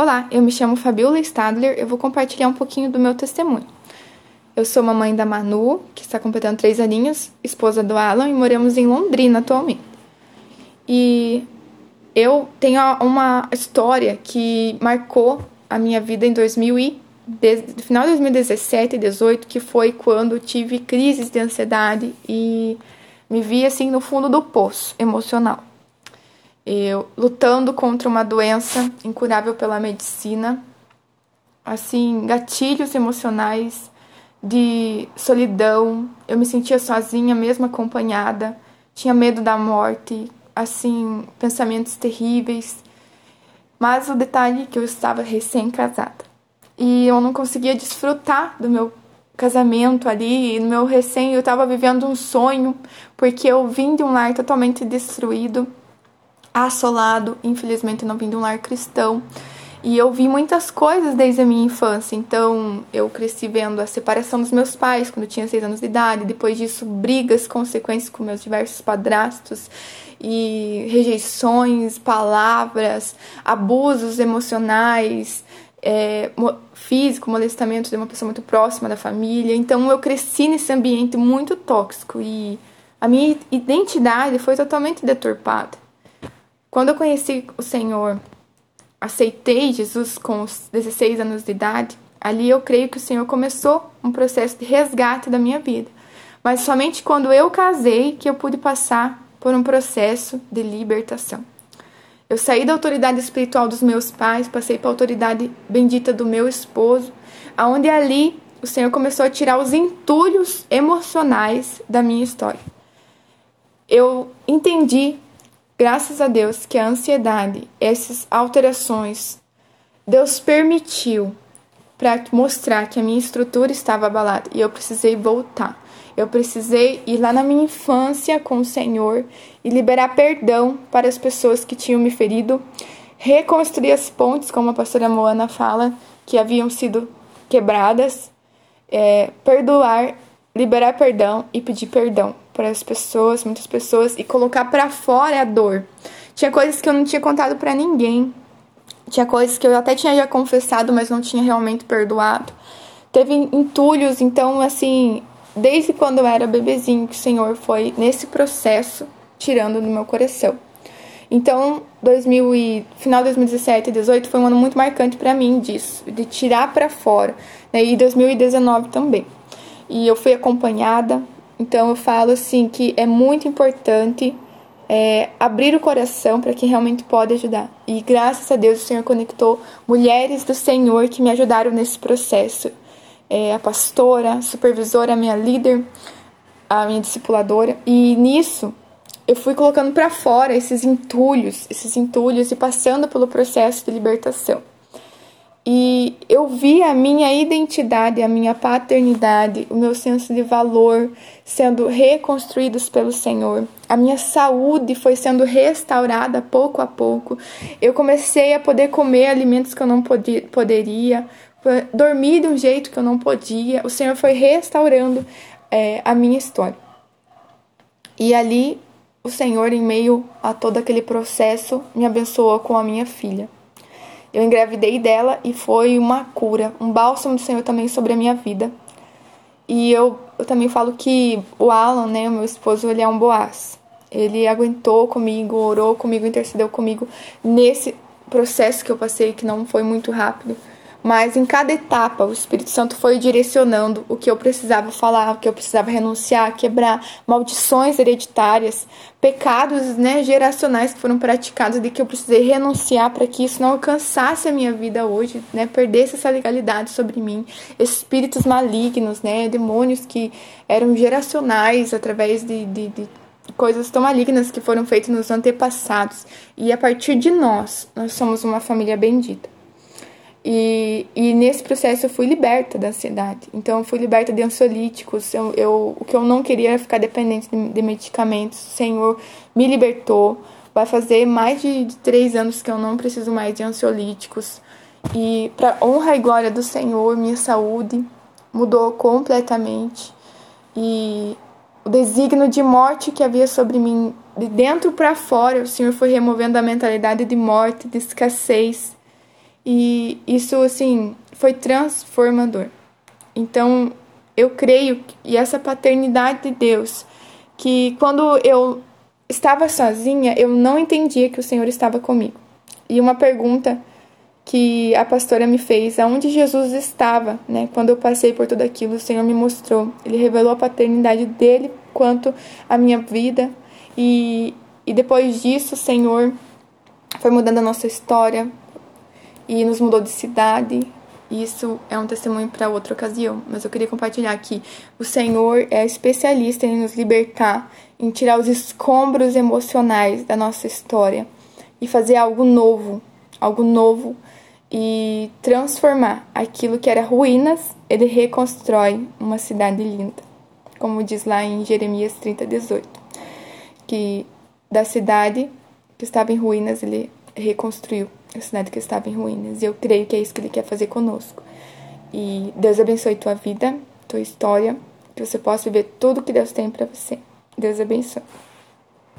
Olá, eu me chamo Fabiola Stadler, eu vou compartilhar um pouquinho do meu testemunho. Eu sou mamãe da Manu, que está completando três aninhos, esposa do Alan e moramos em Londrina atualmente. E eu tenho uma história que marcou a minha vida em 2000 e final de 2017 e 2018, que foi quando tive crises de ansiedade e me vi assim no fundo do poço emocional eu lutando contra uma doença incurável pela medicina, assim, gatilhos emocionais de solidão, eu me sentia sozinha, mesmo acompanhada, tinha medo da morte, assim, pensamentos terríveis. Mas o detalhe é que eu estava recém-casada. E eu não conseguia desfrutar do meu casamento ali, no meu recém, eu estava vivendo um sonho, porque eu vim de um lar totalmente destruído assolado, infelizmente não vim de um lar cristão. E eu vi muitas coisas desde a minha infância. Então, eu cresci vendo a separação dos meus pais quando eu tinha seis anos de idade. Depois disso, brigas, consequências com meus diversos padrastos e rejeições, palavras, abusos emocionais, é, físico, molestamento de uma pessoa muito próxima da família. Então, eu cresci nesse ambiente muito tóxico e a minha identidade foi totalmente deturpada. Quando eu conheci o Senhor, aceitei Jesus com os 16 anos de idade, ali eu creio que o Senhor começou um processo de resgate da minha vida. Mas somente quando eu casei que eu pude passar por um processo de libertação. Eu saí da autoridade espiritual dos meus pais, passei para a autoridade bendita do meu esposo, aonde ali o Senhor começou a tirar os entulhos emocionais da minha história. Eu entendi Graças a Deus que a ansiedade, essas alterações, Deus permitiu para mostrar que a minha estrutura estava abalada e eu precisei voltar. Eu precisei ir lá na minha infância com o Senhor e liberar perdão para as pessoas que tinham me ferido, reconstruir as pontes, como a pastora Moana fala, que haviam sido quebradas, é, perdoar, liberar perdão e pedir perdão para as pessoas, muitas pessoas, e colocar para fora a dor. Tinha coisas que eu não tinha contado para ninguém. Tinha coisas que eu até tinha já confessado, mas não tinha realmente perdoado. Teve entulhos, então, assim, desde quando eu era bebezinho, que o Senhor foi nesse processo tirando do meu coração. Então, 2000 e, final de 2017 e 2018 foi um ano muito marcante para mim disso, de tirar para fora. Né? E 2019 também. E eu fui acompanhada, então eu falo assim que é muito importante é, abrir o coração para quem realmente pode ajudar. E graças a Deus o Senhor conectou mulheres do Senhor que me ajudaram nesse processo. É, a pastora, a supervisora, a minha líder, a minha discipuladora. E nisso eu fui colocando para fora esses entulhos, esses entulhos e passando pelo processo de libertação. E eu vi a minha identidade, a minha paternidade, o meu senso de valor sendo reconstruídos pelo Senhor. A minha saúde foi sendo restaurada pouco a pouco. Eu comecei a poder comer alimentos que eu não podia, poderia, dormir de um jeito que eu não podia. O Senhor foi restaurando é, a minha história. E ali, o Senhor, em meio a todo aquele processo, me abençoou com a minha filha. Eu engravidei dela e foi uma cura, um bálsamo do Senhor também sobre a minha vida. E eu, eu também falo que o Alan, né, o meu esposo, ele é um boaz. Ele aguentou comigo, orou comigo, intercedeu comigo nesse processo que eu passei, que não foi muito rápido. Mas em cada etapa, o Espírito Santo foi direcionando o que eu precisava falar, o que eu precisava renunciar, quebrar maldições hereditárias, pecados né, geracionais que foram praticados, de que eu precisei renunciar para que isso não alcançasse a minha vida hoje, né, perdesse essa legalidade sobre mim. Espíritos malignos, né, demônios que eram geracionais através de, de, de coisas tão malignas que foram feitas nos antepassados. E a partir de nós, nós somos uma família bendita. E, e nesse processo eu fui liberta da ansiedade. Então eu fui liberta de ansiolíticos. Eu, eu, o que eu não queria era ficar dependente de, de medicamentos. O Senhor me libertou. Vai fazer mais de, de três anos que eu não preciso mais de ansiolíticos. E para honra e glória do Senhor, minha saúde mudou completamente. E o designo de morte que havia sobre mim, de dentro para fora, o Senhor foi removendo a mentalidade de morte, de escassez E isso, assim, foi transformador. Então, eu creio e essa paternidade de Deus, que quando eu estava sozinha, eu não entendia que o Senhor estava comigo. E uma pergunta que a pastora me fez, aonde Jesus estava, né? Quando eu passei por tudo aquilo, o Senhor me mostrou. Ele revelou a paternidade dele quanto a minha vida. E, e depois disso, o Senhor foi mudando a nossa história e nos mudou de cidade. Isso é um testemunho para outra ocasião, mas eu queria compartilhar que o Senhor é especialista em nos libertar, em tirar os escombros emocionais da nossa história e fazer algo novo, algo novo e transformar aquilo que era ruínas, ele reconstrói uma cidade linda. Como diz lá em Jeremias 30, 18, que da cidade que estava em ruínas, ele reconstruiu a cidade que estava em ruínas. E eu creio que é isso que ele quer fazer conosco. E Deus abençoe tua vida, tua história, que você possa viver tudo que Deus tem para você. Deus abençoe.